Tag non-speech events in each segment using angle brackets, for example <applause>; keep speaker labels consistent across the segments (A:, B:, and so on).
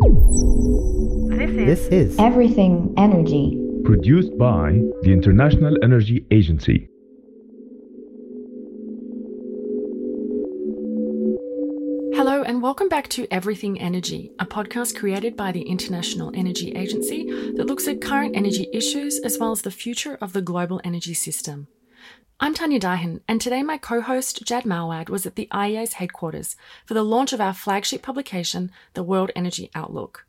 A: This is
B: Everything Energy.
C: Produced by the International Energy Agency.
D: Hello, and welcome back to Everything Energy, a podcast created by the International Energy Agency that looks at current energy issues as well as the future of the global energy system. I'm Tanya Dahin, and today my co host Jad Mouawad was at the IEA's headquarters for the launch of our flagship publication, The World Energy Outlook.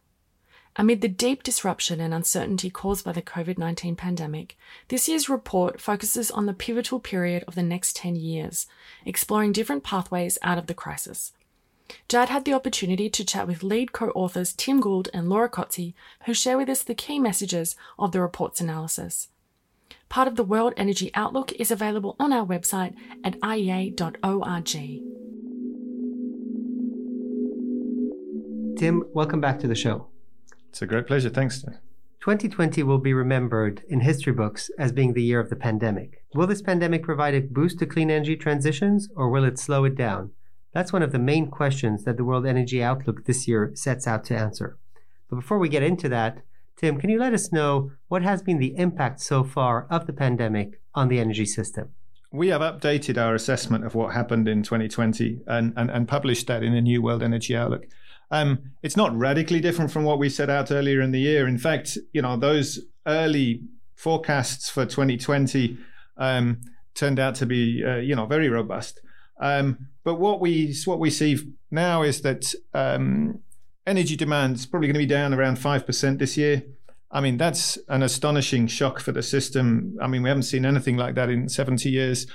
D: Amid the deep disruption and uncertainty caused by the COVID 19 pandemic, this year's report focuses on the pivotal period of the next 10 years, exploring different pathways out of the crisis. Jad had the opportunity to chat with lead co authors Tim Gould and Laura Cozzi, who share with us the key messages of the report's analysis. Part of the World Energy Outlook is available on our website at iea.org.
A: Tim. Welcome back to the show.
E: It's a great pleasure. Thanks.
A: 2020 will be remembered in history books as being the year of the pandemic. Will this pandemic provide a boost to clean energy transitions or will it slow it down? That's one of the main questions that the World Energy Outlook this year sets out to answer. But before we get into that, Tim, can you let us know what has been the impact so far of the pandemic on the energy system?
E: We have updated our assessment of what happened in 2020 and, and, and published that in the new World Energy Outlook. Um, it's not radically different from what we set out earlier in the year. In fact, you know, those early forecasts for 2020 um, turned out to be, uh, you know, very robust. Um, but what we what we see now is that um, energy demand is probably going to be down around five percent this year. I mean, that's an astonishing shock for the system. I mean, we haven't seen anything like that in 70 years.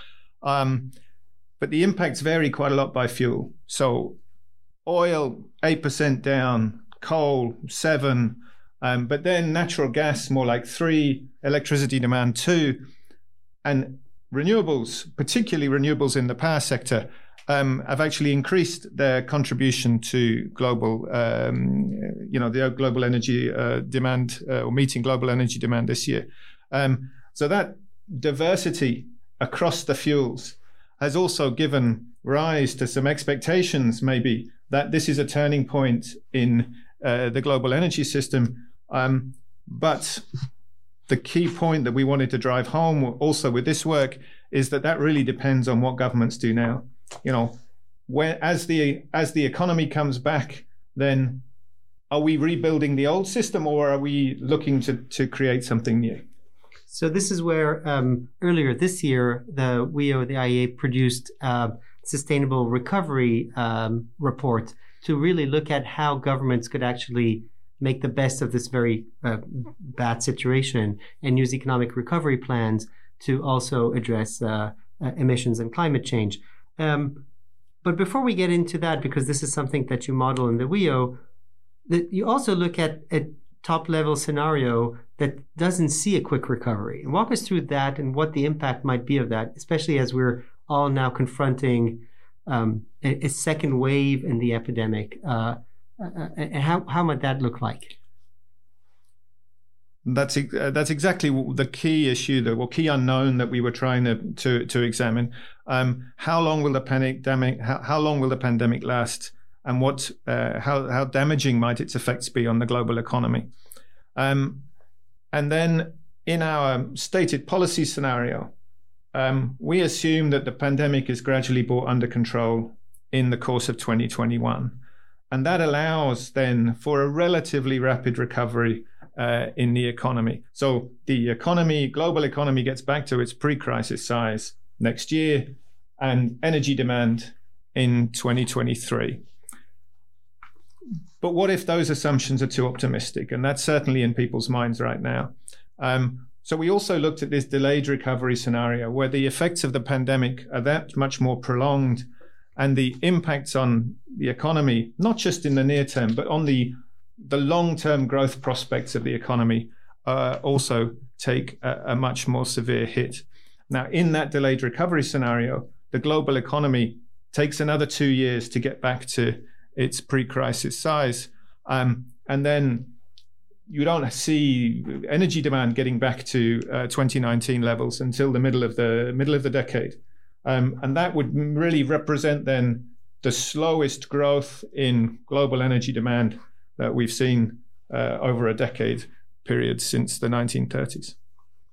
E: Um, but the impacts vary quite a lot by fuel. So, oil eight percent down, coal seven, um, but then natural gas more like three, electricity demand two, and renewables, particularly renewables in the power sector, um, have actually increased their contribution to global, um, you know, the global energy uh, demand uh, or meeting global energy demand this year. Um, so that diversity across the fuels has also given rise to some expectations, maybe that this is a turning point in uh, the global energy system. Um, but the key point that we wanted to drive home also with this work is that that really depends on what governments do now. You know, when as the as the economy comes back, then are we rebuilding the old system or are we looking to to create something new?
A: So this is where um, earlier this year the WEO, the IEA, produced a sustainable recovery um, report to really look at how governments could actually make the best of this very uh, bad situation and use economic recovery plans to also address uh, uh, emissions and climate change. Um, but before we get into that, because this is something that you model in the WEO, that you also look at a top level scenario that doesn't see a quick recovery. And walk us through that and what the impact might be of that, especially as we're all now confronting um, a, a, second wave in the epidemic. Uh, uh, and how, how might that look like?
E: That's uh, that's exactly the key issue, the well, key unknown that we were trying to to, to examine. Um, how long will the pandemic? How, how long will the pandemic last? And what uh, how how damaging might its effects be on the global economy? Um, and then in our stated policy scenario, um, we assume that the pandemic is gradually brought under control in the course of 2021, and that allows then for a relatively rapid recovery uh, in the economy. So the economy, global economy, gets back to its pre-crisis size next year, and energy demand in 2023. But what if those assumptions are too optimistic? And that's certainly in people's minds right now. Um, so we also looked at this delayed recovery scenario where the effects of the pandemic are that much more prolonged and the impacts on the economy, not just in the near term, but on the the long-term growth prospects of the economy uh, also take a, a, much more severe hit. Now, in that delayed recovery scenario, the global economy takes another two years to get back to its pre-crisis size, um, and then you don't see energy demand getting back to uh, 2019 levels until the middle of the middle of the decade, um, and that would really represent then the slowest growth in global energy demand that we've seen uh, over a decade period since the 1930s.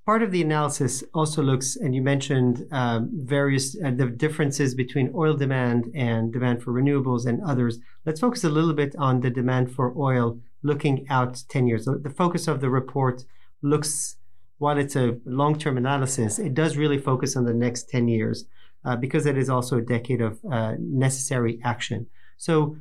A: Part of the analysis also looks, and you mentioned um, various uh, the differences between oil demand and demand for renewables and others. Let's focus a little bit on the demand for oil looking out 10 years. The focus of the report looks, while it's a long term analysis, it does really focus on the next 10 years uh, because it is also a decade of uh, necessary action. So,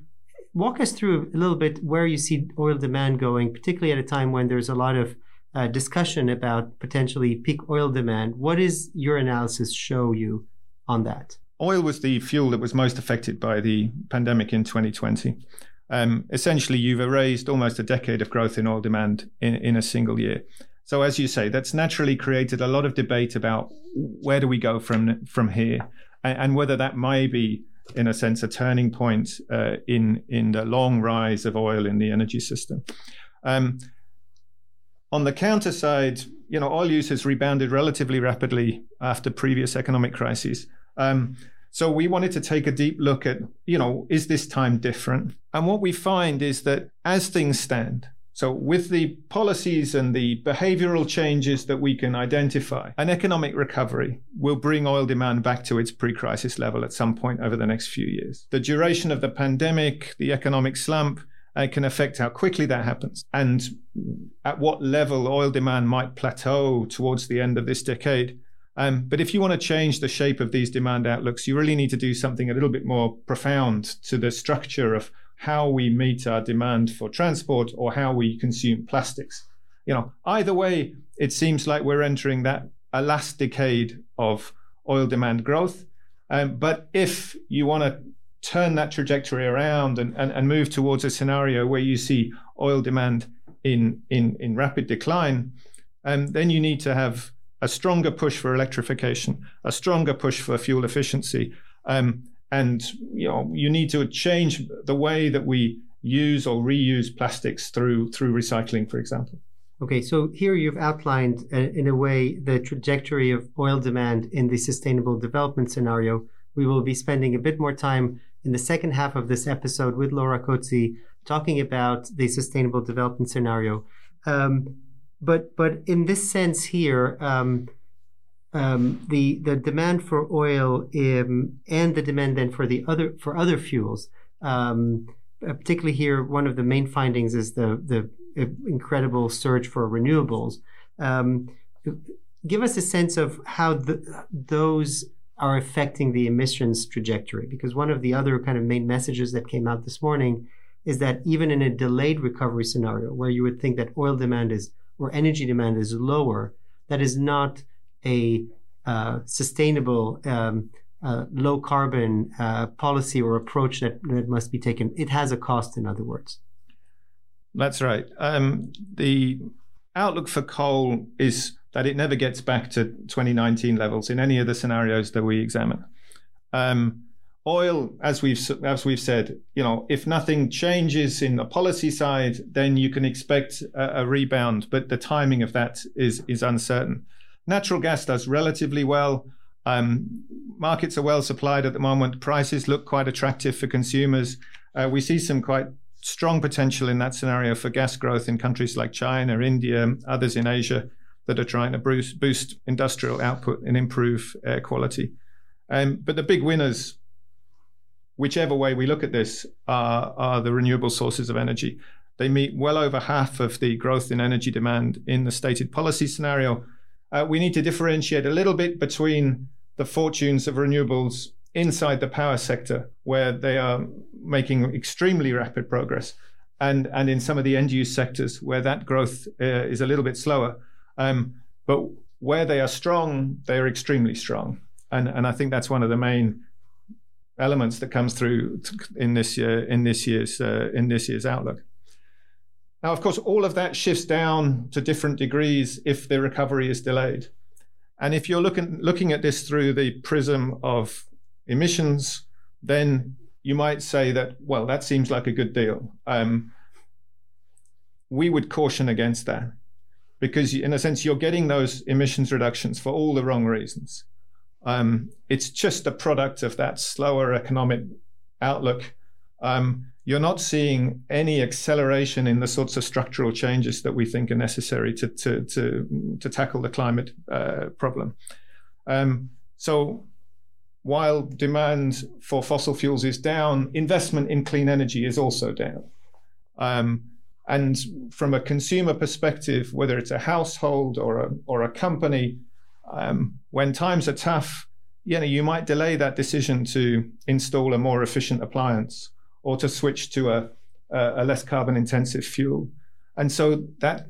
A: walk us through a little bit where you see oil demand going, particularly at a time when there's a lot of uh, discussion about potentially peak oil demand. What does your analysis show you on that?
E: Oil was the fuel that was most affected by the pandemic in 2020. Um, essentially, you've erased almost a decade of growth in oil demand in, in a single year. So, as you say, that's naturally created a lot of debate about where do we go from from here, and, and whether that may be, in a sense, a turning point uh, in in the long rise of oil in the energy system. Um, on the counter side, you know, oil use has rebounded relatively rapidly after previous economic crises. Um, so we wanted to take a deep look at, you know, is this time different? And what we find is that as things stand, so, with the policies and the behavioral changes that we can identify, an economic recovery will bring oil demand back to its pre crisis level at some point over the next few years. The duration of the pandemic, the economic slump, uh, can affect how quickly that happens and at what level oil demand might plateau towards the end of this decade. Um, but if you want to change the shape of these demand outlooks, you really need to do something a little bit more profound to the structure of how we meet our demand for transport or how we consume plastics. You know, either way, it seems like we're entering that a last decade of oil demand growth. Um, but if you want to turn that trajectory around and, and, and move towards a scenario where you see oil demand in, in, in rapid decline, um, then you need to have a stronger push for electrification, a stronger push for fuel efficiency, um, and you know you need to change the way that we use or reuse plastics through through recycling, for example.
A: Okay, so here you've outlined uh, in a way the trajectory of oil demand in the sustainable development scenario. We will be spending a bit more time in the second half of this episode with Laura Cozzi talking about the sustainable development scenario. Um, but but in this sense here, um, um, the the demand for oil um, and the demand then for the other for other fuels. Um, uh, particularly here, one of the main findings is the the uh, incredible surge for renewables. Um, give us a sense of how the, those are affecting the emissions trajectory, because one of the other kind of main messages that came out this morning is that even in a delayed recovery scenario, where you would think that oil demand is or energy demand is lower, that is not a uh, sustainable, um, uh, low carbon uh, policy or approach that, that must be taken. It has a cost, in other words.
E: That's right. Um, the outlook for coal is that it never gets back to 2019 levels in any of the scenarios that we examine. Um, oil, as we've as we've said, you know, if nothing changes in the policy side, then you can expect a, a rebound, but the timing of that is is uncertain. Natural gas does relatively well. Um, markets are well supplied at the moment. Prices look quite attractive for consumers. Uh, we see some quite strong potential in that scenario for gas growth in countries like China, India, others in Asia that are trying to boost, boost industrial output and improve air quality. Um, but the big winners, whichever way we look at this, are, are the renewable sources of energy. They meet well over half of the growth in energy demand in the stated policy scenario uh, we need to differentiate a little bit between the fortunes of renewables inside the power sector, where they are making extremely rapid progress, and, and in some of the end use sectors, where that growth uh, is a little bit slower. Um, but where they are strong, they are extremely strong. And, and I think that's one of the main elements that comes through in this year in this year's uh, in this year's outlook. Now, of course, all of that shifts down to different degrees if the recovery is delayed. And if you're looking, looking at this through the prism of emissions, then you might say that, well, that seems like a good deal. Um, we would caution against that because, in a sense, you're getting those emissions reductions for all the wrong reasons. Um, it's just a product of that slower economic outlook. Um, you're not seeing any acceleration in the sorts of structural changes that we think are necessary to to to, to tackle the climate uh, problem. Um, so while demand for fossil fuels is down, investment in clean energy is also down. Um, and from a consumer perspective, whether it's a household or a or a company, um, when times are tough, you know you might delay that decision to install a more efficient appliance or to switch to a, a less carbon intensive fuel. And so that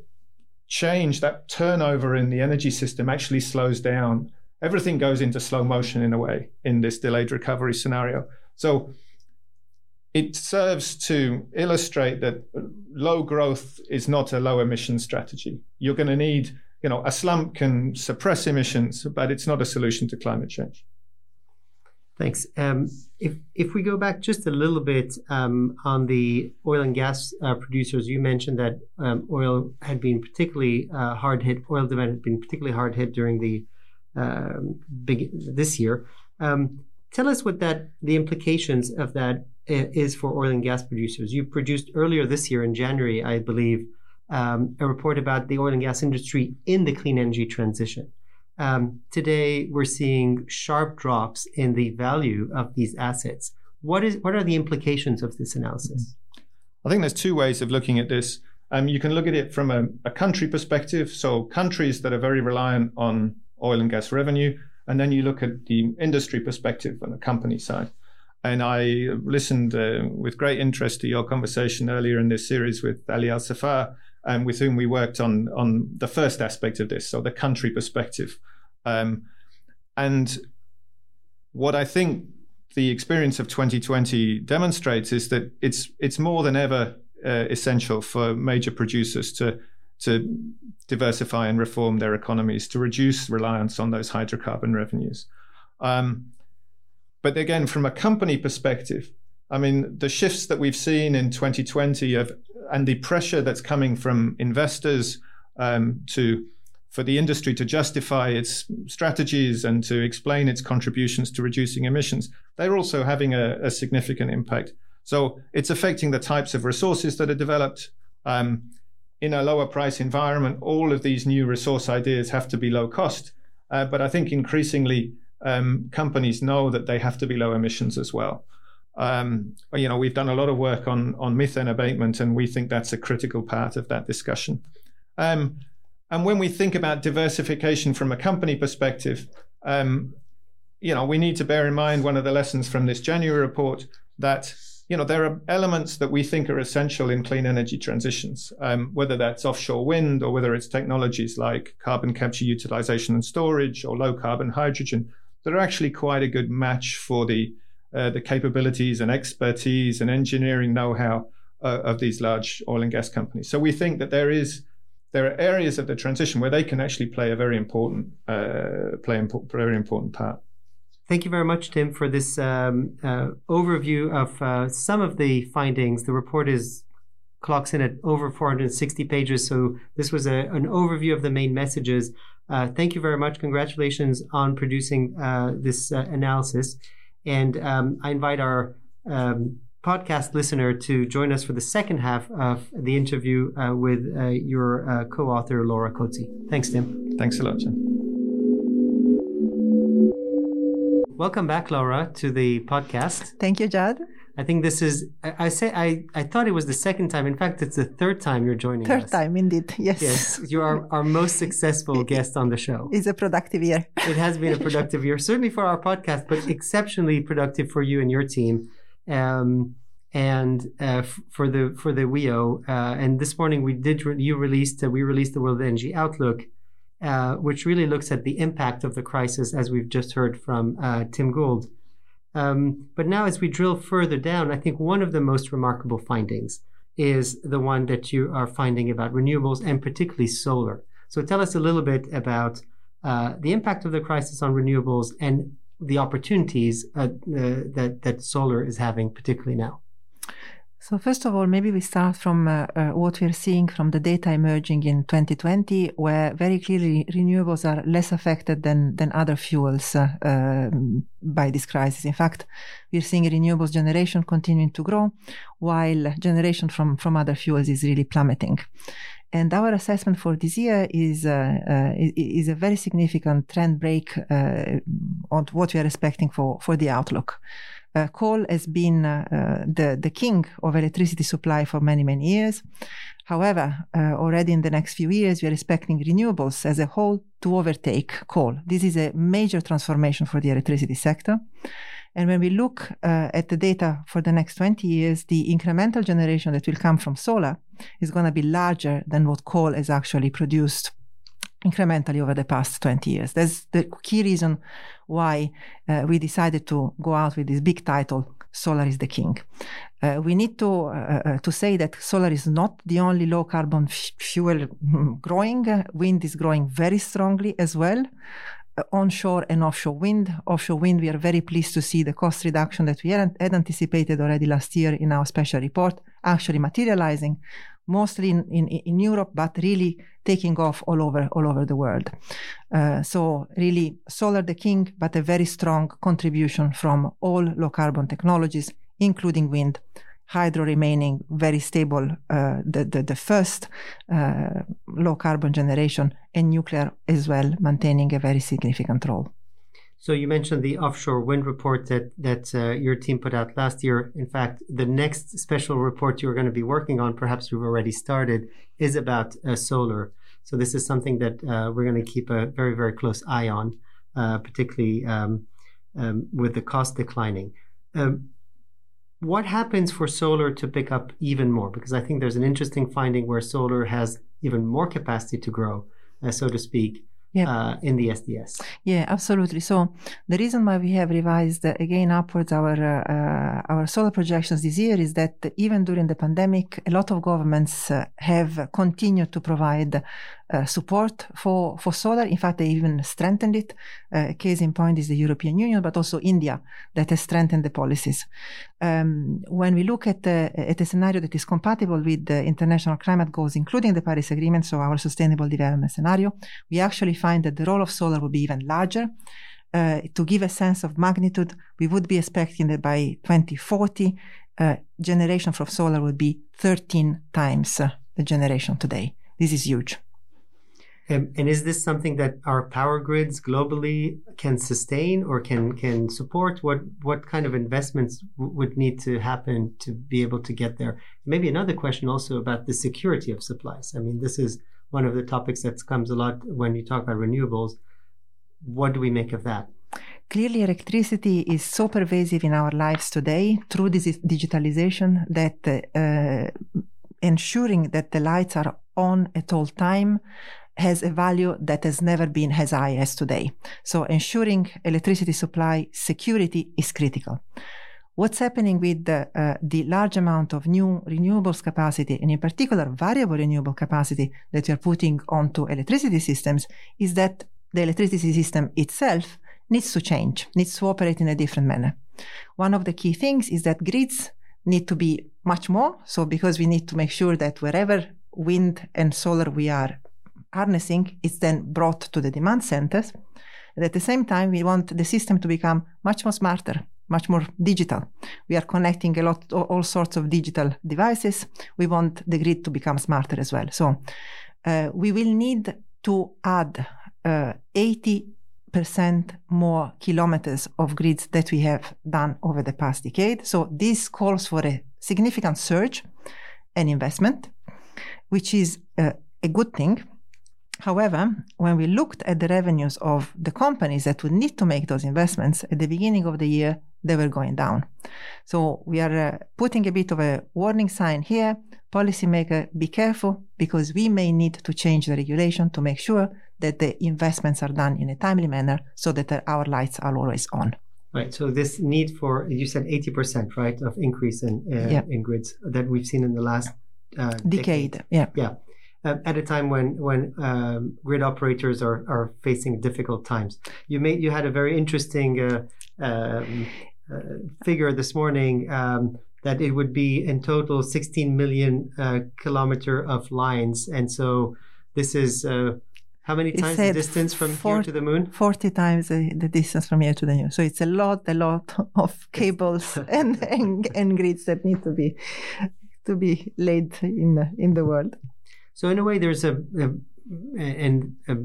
E: change, that turnover in the energy system actually slows down. Everything goes into slow motion in a way in this delayed recovery scenario. So it serves to illustrate that low growth is not a low emission strategy. You're going to need, you know, a slump can suppress emissions, but it's not a solution to climate change.
A: Thanks. Um, if if we go back just a little bit um, on the oil and gas uh, producers, you mentioned that um, oil had been particularly uh, hard hit. Oil demand had been particularly hard hit during the um, big this year. Um, tell us what that the implications of that uh, for oil and gas producers. You produced earlier this year in January, I believe, um, a report about the oil and gas industry in the clean energy transition. Um, today, we're seeing sharp drops in the value of these assets. What is what are the implications of this analysis?
E: I think there's two ways of looking at this. Um, you can look at it from a, a, country perspective, so countries that are very reliant on oil and gas revenue, and then you look at the industry perspective on the company side. And I listened uh, with great interest to your conversation earlier in this series with Ali Al-Saffar, and with whom we worked on on the first aspect of this, so the country perspective. Um, and what I think the experience of 2020 demonstrates is that it's it's more than ever uh, essential for major producers to to diversify and reform their economies to reduce reliance on those hydrocarbon revenues. Um, but again, from a company perspective, I mean, the shifts that we've seen in 2020 of, and the pressure that's coming from investors um, to for the industry to justify its strategies and to explain its contributions to reducing emissions, they're also having a, a significant impact. So it's affecting the types of resources that are developed. Um, in a lower price environment, all of these new resource ideas have to be low cost. Uh, but I think increasingly um, companies know that they have to be low emissions as well. Um, you know, we've done a lot of work on on methane abatement, and we think that's a critical part of that discussion. Um, and when we think about diversification from a company perspective, um, you know, we need to bear in mind one of the lessons from this January report that you know there are elements that we think are essential in clean energy transitions, um, whether that's offshore wind or whether it's technologies like carbon capture, utilization, and storage, or low carbon hydrogen that are actually quite a good match for the uh, the capabilities and expertise and engineering know-how uh, of these large oil and gas companies. So we think that there is there are areas of the transition where they can actually play a very important uh, play a very important part.
A: Thank you very much, Tim, for this um, uh, overview of uh, some of the findings. The report is clocks in at over 460 pages, so this was a, an overview of the main messages. Uh, thank you very much. Congratulations on producing uh, this uh, analysis, and um, I invite our um, podcast listener to join us for the second half of the interview uh, with uh, your uh, co-author Laura Cozzi. Thanks, Tim.
E: Thanks a lot, Jim.
A: Welcome back, Laura, to the podcast.
B: Thank you, Jad.
A: I think this is. I, I, say I. I thought it was the second time. In fact, it's the third time you're joining
B: third
A: us.
B: Third time, indeed. Yes.
A: Yes, you are our most successful <laughs> guest on the show.
B: It's a productive year.
A: it has been a <laughs> productive year, certainly for our podcast, but exceptionally productive for you and your team. Um, and uh, f- for the for the WEO. Uh, and this morning we did re- you released uh, we released the World Energy Outlook, uh, which really looks at the impact of the crisis, as we've just heard from Tim Gould. Um, but now, as we drill further down, I think one of the most remarkable findings is the one that you are finding about renewables and particularly solar. So tell us a little bit about uh, the impact of the crisis on renewables and the opportunities uh, uh, that that solar is having, particularly now.
B: So first of all, maybe we start from uh, uh, what we're seeing from the data emerging in 2020, where very clearly renewables are less affected than than other fuels uh, um, by this crisis. In fact, we're seeing renewables generation continuing to grow, while generation from from other fuels is really plummeting. And our assessment for this year is uh, uh, is a very significant trend break uh, on what we are expecting for for the outlook. Uh, coal has been uh, uh, the, the king of electricity supply for many, many years. However, already in the next few years, we are expecting renewables as a whole to overtake coal. This is a major transformation for the electricity sector. And when we look uh, at the data for the next 20 years, the incremental generation that will come from solar is going to be larger than what coal has actually produced incrementally over the past 20 years. That's the key reason why uh, we decided to go out with this big title, Solar is the King. Uh, we need to uh, uh to say that solar is not the only low carbon f- fuel growing. Wind is growing very strongly as well. Onshore and offshore wind. Offshore wind, we are very pleased to see the cost reduction that we had anticipated already last year in our special report actually materializing mostly in, in, in Europe, but really taking off all over all over the world. Uh, so really, solar the king, but a very strong contribution from all low carbon technologies, including wind. Hydro remaining very stable, uh, the, the, the first uh, low carbon generation, and nuclear as well, maintaining a very significant role.
A: So you mentioned the offshore wind report that that uh, your team put out last year. In fact, the next special report you're going to be working on, perhaps you've already started, is about uh, solar. So this is something that uh, we're going to keep a very very close eye on, uh, particularly um, um, with the cost declining. Um, what happens for solar to pick up even more? Because I think there's an interesting finding where solar has even more capacity to grow, uh, so to speak. Uh, in the SDS.
B: Yeah, absolutely. So the reason why we have revised uh, again upwards our uh, our solar projections this year is that even during the pandemic, a lot of governments uh, have continued to provide uh, support for, for solar. In fact, they even strengthened it. Uh, case in point is the European Union, but also India that has strengthened the policies. Um, when we look at, uh, at a scenario that is compatible with the international climate goals, including the Paris Agreement, so our sustainable development scenario, we actually find that the role of solar will be even larger. Uh, to give a sense of magnitude, we would be expecting that by 2040, uh, generation from solar would be 13 times uh, the generation today. This is huge.
A: And is this something that our power grids globally can sustain or can can support? What what kind of investments w- would need to happen to be able to get there? Maybe another question also about the security of supplies. I mean, this is one of the topics that comes a lot when you talk about renewables. What do we make of that?
B: Clearly, electricity is so pervasive in our lives today through this digitalization that uh, ensuring that the lights are on at all time has a value that has never been as high as today. So ensuring electricity supply security is critical. What's happening with the, uh, the large amount of new renewables capacity, and in particular variable renewable capacity that we are putting onto electricity systems, is that the electricity system itself needs to change, needs to operate in a different manner. One of the key things is that grids need to be much more. So, because we need to make sure that wherever wind and solar we are harnessing is then brought to the demand centers. And at the same time, we want the system to become much more smarter, much more digital. We are connecting a lot, all sorts of digital devices. We want the grid to become smarter as well. So uh, we will need to add uh, 80 percent more kilometers of grids that we have done over the past decade. So this calls for a significant surge and investment, which is uh, a good thing However, when we looked at the revenues of the companies that would need to make those investments at the beginning of the year, they were going down. So we are uh, putting a bit of a warning sign here. Policymaker, be careful because we may need to change the regulation to make sure that the investments are done in a timely manner so that our lights are always on.
A: Right. So this need for you said eighty percent, right, of increase in uh, yeah. in grids that we've seen in the last uh,
B: decade.
A: decade.
B: Yeah.
A: Yeah uh, at a time when when um, grid operators are, are facing difficult times. You made you had a very interesting uh, um, uh, figure this morning. Um, that it would be in total 16 million uh, kilometer of lines, and so this is uh, how many times the distance from here to the moon?
B: 40 times the, the, distance from here to the moon. So it's a lot, a lot <laughs> of cables <laughs> and, and, and grids that need to be to be laid in the, in the world.
A: So in a way, there's a, a and a,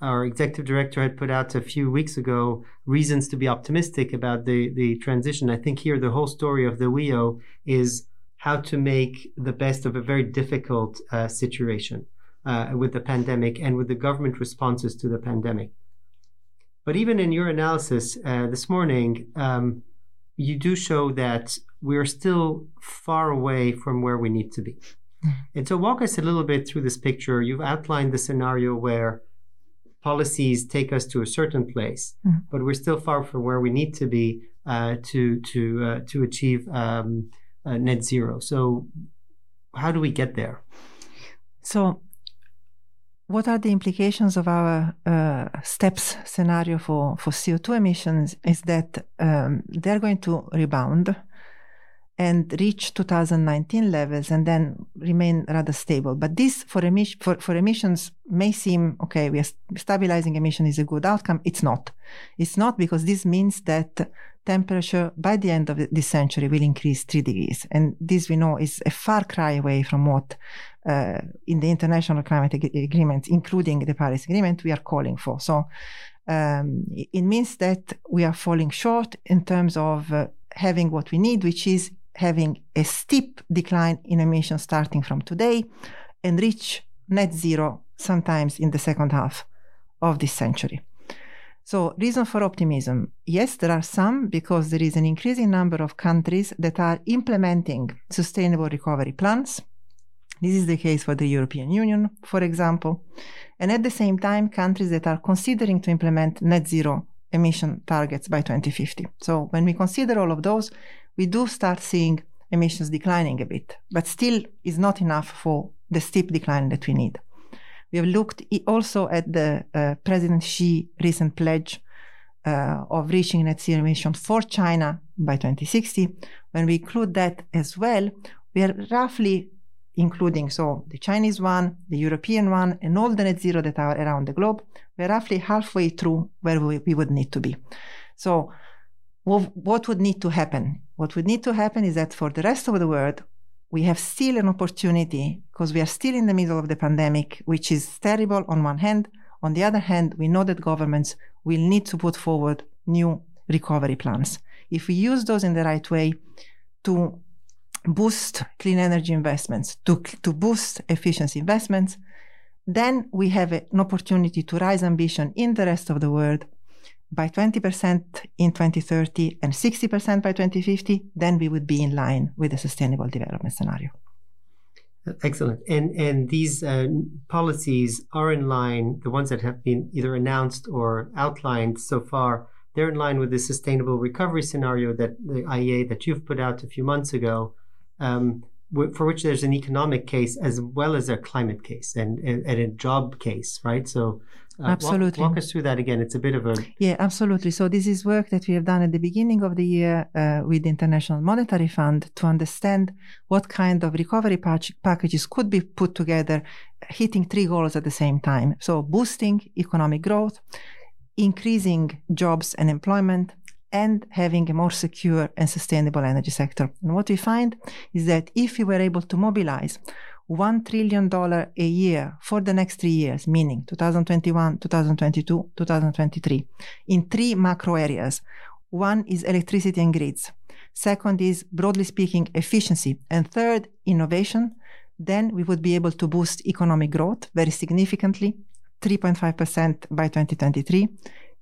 A: our executive director had put out a few weeks ago reasons to be optimistic about the the transition. I think here the whole story of the WEO is how to make the best of a very difficult uh, situation uh, with the pandemic and with the government responses to the pandemic. But even in your analysis uh, this morning, um, you do show that we're still far away from where we need to be. Mm-hmm. And so, walk us a little bit through this picture. You've outlined the scenario where policies take us to a certain place, mm-hmm. but we're still far from where we need to be uh, to to uh, to achieve um, uh, net zero. So, how do we get there?
B: So, what are the implications of our uh, steps scenario for, for CO2 emissions is that um, they're going to rebound and reach 2019 levels and then remain rather stable. But this for, emission, for, for emissions may seem okay, we are stabilizing emission is a good outcome. It's not. It's not because this means that temperature by the end of this century will increase three degrees. And this we know is a far cry away from what uh, in the international climate ag- agreement, including the Paris Agreement, we are calling for. So um, it means that we are falling short in terms of uh, having what we need, which is having a steep decline in emissions starting from today and reach net zero sometimes in the second half of this century. So, reason for optimism. Yes, there are some because there is an increasing number of countries that are implementing sustainable recovery plans. This is the case for the European Union, for example. And at the same time, countries that are considering to implement net zero emission targets by 2050. So, when we consider all of those, we do start seeing emissions declining a bit, but still is not enough for the steep decline that we need. We have looked also at the uh, President Xi recent pledge uh, of reaching net zero emission for China by 2060. When we include that as well, we are roughly including so the Chinese one, the European one, and all the net zero that are around the globe, we're roughly halfway through where we, we would need to be. So what, would need to happen? What would need to happen is that for the rest of the world, we have still an opportunity because we are still in the middle of the pandemic, which is terrible on one hand. On the other hand, we know that governments will need to put forward new recovery plans. If we use those in the right way to boost clean energy investments, to, to boost efficiency investments, then we have an opportunity to raise ambition in the rest of the world by 20% in 2030 and 60% by 2050, then we would be in line with the sustainable development scenario.
A: Excellent. And and these uh, policies are in line, the ones that have been either announced or outlined so far, they're in line with the sustainable recovery scenario that the IEA that you've put out a few months ago. Um, for which there's an economic case as well as a climate case and, and, a job case, right? So,
B: uh, absolutely.
A: Walk, walk, us through that again. It's a bit of a
B: yeah, absolutely. So this is work that we have done at the beginning of the year uh, with the International Monetary Fund to understand what kind of recovery patch- packages could be put together, hitting three goals at the same time. So boosting economic growth, increasing jobs and employment, and having a more secure and sustainable energy sector. And what we find is that if we were able to mobilize $1 trillion a year for the next three years, meaning 2021, 2022, 2023, in three macro areas. One is electricity and grids. Second is, broadly speaking, efficiency. And third, innovation. Then we would be able to boost economic growth very significantly, 3.5% by 2023,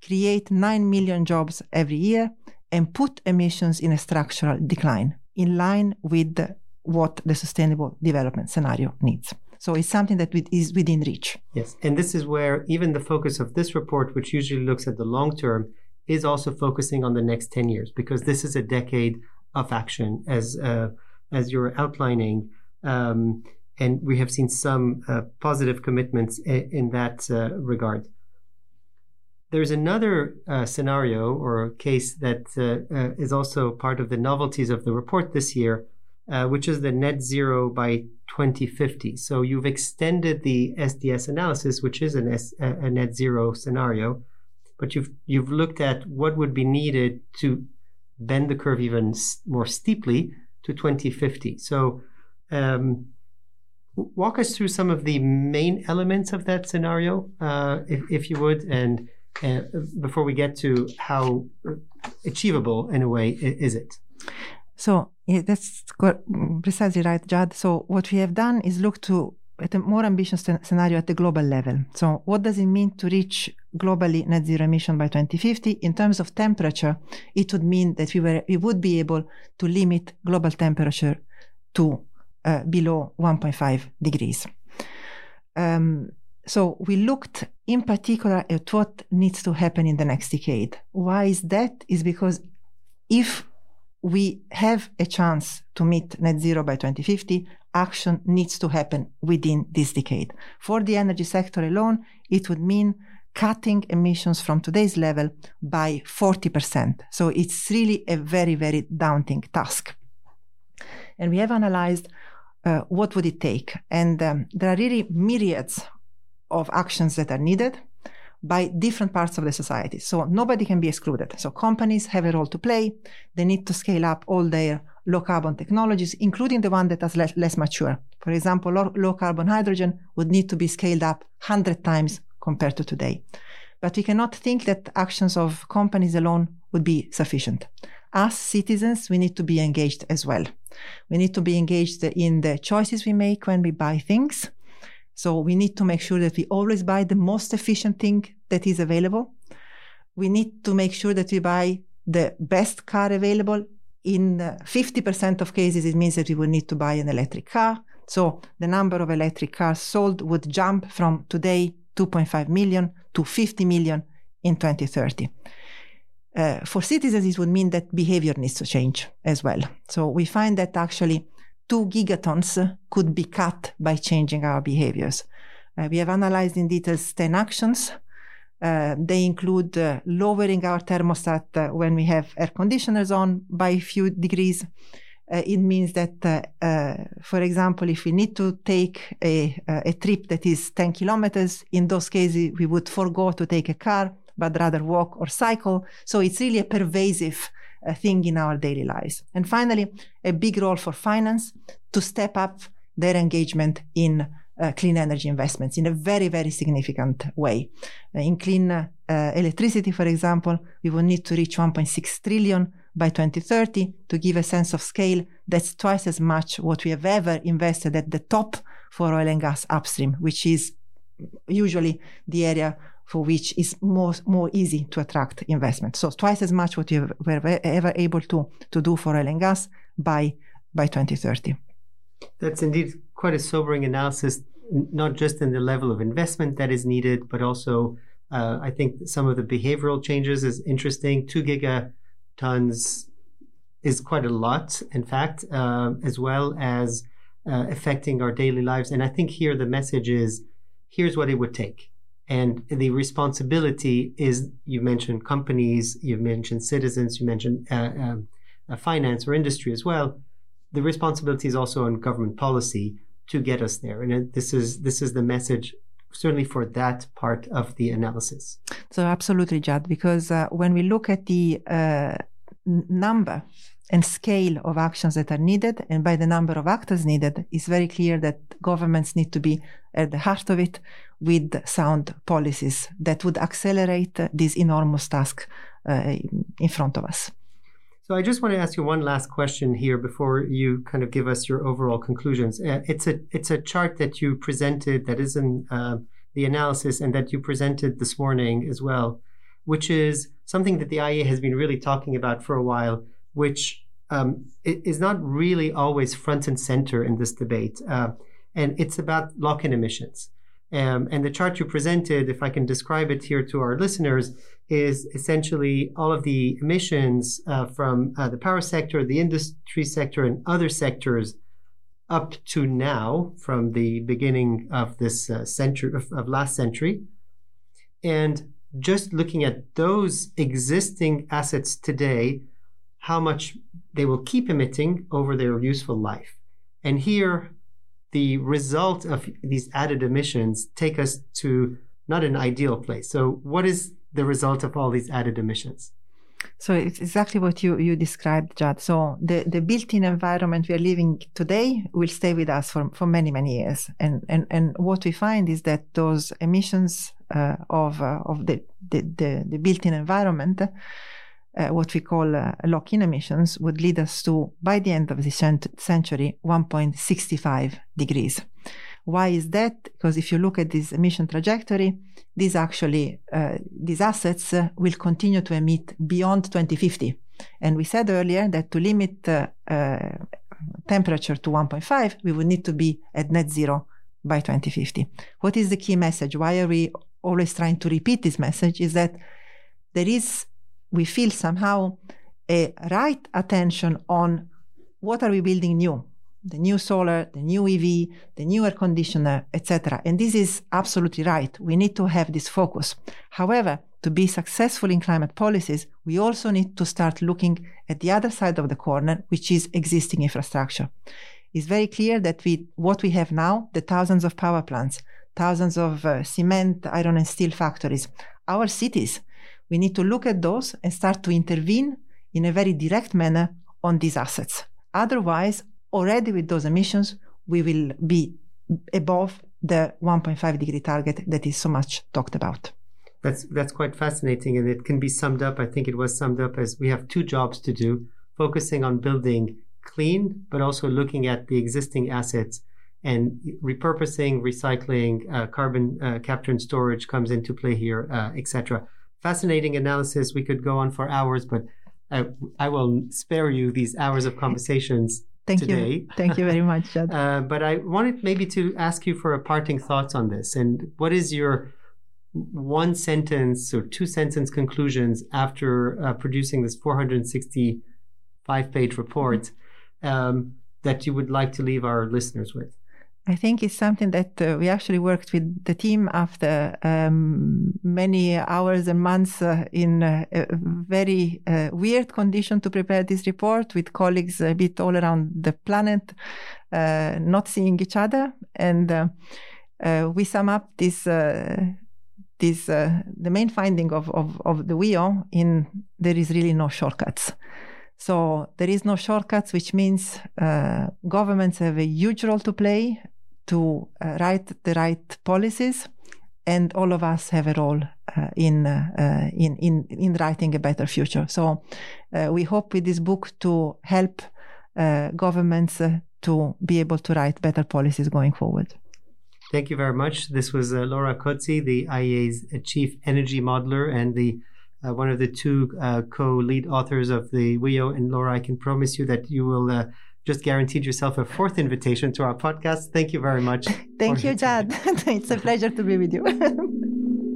B: create 9 million jobs every year, and put emissions in a structural decline in line with what the sustainable development scenario needs. So it's something that is within reach.
A: Yes. And this is where even the focus of this report, which usually looks at the long term, is also focusing on the next 10 years because this is a decade of action as uh, as you're outlining. Um, and we have seen some uh, positive commitments in, in that uh, regard. There's another uh, scenario or case that uh, uh, is also part of the novelties of the report this year, uh, which is the net zero by 2050. So you've extended the SDS analysis, which is an S, a net zero scenario, but you've you've looked at what would be needed to bend the curve even more steeply to 2050. So um, walk us through some of the main elements of that scenario, uh, if, if you would, and uh, before we get to how achievable in a way is it.
B: So yeah, that's precisely right, Jad. So what we have done is look to at a more ambitious scenario at the global level. So what does it mean to reach globally net zero emission by 2050? In terms of temperature, it would mean that we were we would be able to limit global temperature to uh, below 1.5 degrees. Um, so we looked in particular at what needs to happen in the next decade. Why is that? Is because if we have a chance to meet net zero by 2050, action needs to happen within this decade. For the energy sector alone, it would mean cutting emissions from today's level by 40%. So it's really a very, very daunting task. And we have analyzed uh, what would it take? And um, there are really myriads of actions that are needed by different parts of the society. So nobody can be excluded. So companies have a role to play. They need to scale up all their low carbon technologies, including the one that is less, less mature. For example, low, low carbon hydrogen would need to be scaled up 100 times compared to today. But we cannot think that actions of companies alone would be sufficient as citizens, we need to be engaged as well. We need to be engaged in the choices we make when we buy things. So we need to make sure that we always buy the most efficient thing that is available. We need to make sure that we buy the best car available. In 50% of cases, it means that we will need to buy an electric car. So the number of electric cars sold would jump from today 2.5 million to 50 million in 2030 uh, for citizens, it would mean that behavior needs to change as well. So we find that actually two gigatons could be cut by changing our behaviors. Uh, we have analyzed in detail 10 actions. Uh, they include uh, lowering our thermostat uh, when we have air conditioners on by a few degrees. Uh, it means that, for example, if we need to take a, a trip that is 10 kilometers, in those cases, we would forego to take a car but rather walk or cycle. So it's really a pervasive uh, thing in our daily lives. And finally, a big role for finance to step up their engagement in uh, clean energy investments in a very, very significant way. Uh, in clean uh, electricity, for example, we will need to reach 1.6 trillion by 2030 to give a sense of scale. That's twice as much what we have ever invested at the top for oil and gas upstream, which is usually the area for which is more, more easy to attract investment. So twice as much what you were ever able to, to do for oil and gas by, by 2030.
A: That's indeed quite a sobering analysis, not just in the level of investment that is needed, but also uh, I think some of the behavioral changes is interesting. Two gigatons is quite a lot, in fact, uh, as well as uh, affecting our daily lives. And I think here the message is here's what it would take. And the responsibility is you mentioned companies, you've mentioned citizens, you mentioned uh, um, uh, finance or industry as well. The responsibility is also on government policy to get us there. And this is this is the message certainly for that part of the analysis.
B: So absolutely, Jad, because uh, when we look at the uh, number and scale of actions that are needed, and by the number of actors needed, it's very clear that governments need to be at the heart of it with sound policies that would accelerate this enormous task uh, in front of us.
A: So I just want to ask you one last question here before you kind of give us your overall conclusions. Uh, it's a it's a chart that you presented that is in uh, the analysis and that you presented this morning as well, which is something that the IEA has been really talking about for a while, which um, is not really always front and center in this debate, uh, and it's about lock-in emissions. Um, and the chart you presented, if I can describe it here to our listeners, is essentially all of the emissions uh, from uh, the power sector, the industry sector, and other sectors up to now, from the beginning of this uh, century of, of last century, and just looking at those existing assets today, how much they will keep emitting over their useful life. And here, the result of these added emissions take us to not an ideal place. So, what is the result of all these added emissions?
B: So it's exactly what you, you described, Jad. So the, the built-in environment we are living today will stay with us for, for many, many years. And, and, and what we find is that those emissions uh, of, uh, of the, the, the, the, built-in environment, uh, what we call uh, lock-in emissions, would lead us to, by the end of the century, 1.65 degrees. Why is that? Because if you look at this emission trajectory, these actually, uh, these assets uh, will continue to emit beyond 2050. And we said earlier that to limit uh, uh temperature to 1.5, we would need to be at net zero by 2050. What is the key message? Why are we always trying to repeat this message? Is that there is, we feel somehow a right attention on what are we building new? the new solar, the new EV, the new air conditioner, etc. And this is absolutely right. We need to have this focus. However, to be successful in climate policies, we also need to start looking at the other side of the corner, which is existing infrastructure. It's very clear that we, what we have now, the thousands of power plants, thousands of uh, cement, iron and steel factories, our cities, we need to look at those and start to intervene in a very direct manner on these assets. Otherwise, already with those emissions, we will be above the 1.5 degree target that is so much talked about.
A: That's that's quite fascinating, and it can be summed up. I think it was summed up as we have two jobs to do: focusing on building clean, but also looking at the existing assets and repurposing, recycling, uh, carbon uh, capture and storage comes into play here, uh, etc. Fascinating analysis. We could go on for hours, but I, I will spare you these hours of conversations
B: Thank
A: today.
B: you. Thank you very much, Jad. <laughs>
A: Uh, but I wanted maybe to ask you for a parting thoughts on this. And what is your one sentence or two sentence conclusions after uh, producing this 465 page report um, that you would like to leave our listeners with?
B: I think it's something that uh, we actually worked with the team after um, many hours and months uh, in uh, a very uh, weird condition to prepare this report with colleagues a bit all around the planet, uh, not seeing each other. And uh, we sum up this, this the main finding of, of, of the WEO in there is really no shortcuts. So there is no shortcuts, which means uh, governments have a huge role to play to uh, write the right policies, and all of us have a role uh, in, uh, in in in writing a better future. So uh, we hope with this book to help uh, governments to be able to write better policies going forward.
A: Thank you very much. This was Laura Cozzi, the IEA's chief energy modeler and the uh, one of the two uh, co-lead authors of the WEO. And Laura, I can promise you that you will uh, just guaranteed yourself a fourth invitation to our podcast. Thank you very much. <laughs>
B: Thank you, Jad. <laughs> it's a pleasure to be with you. <laughs>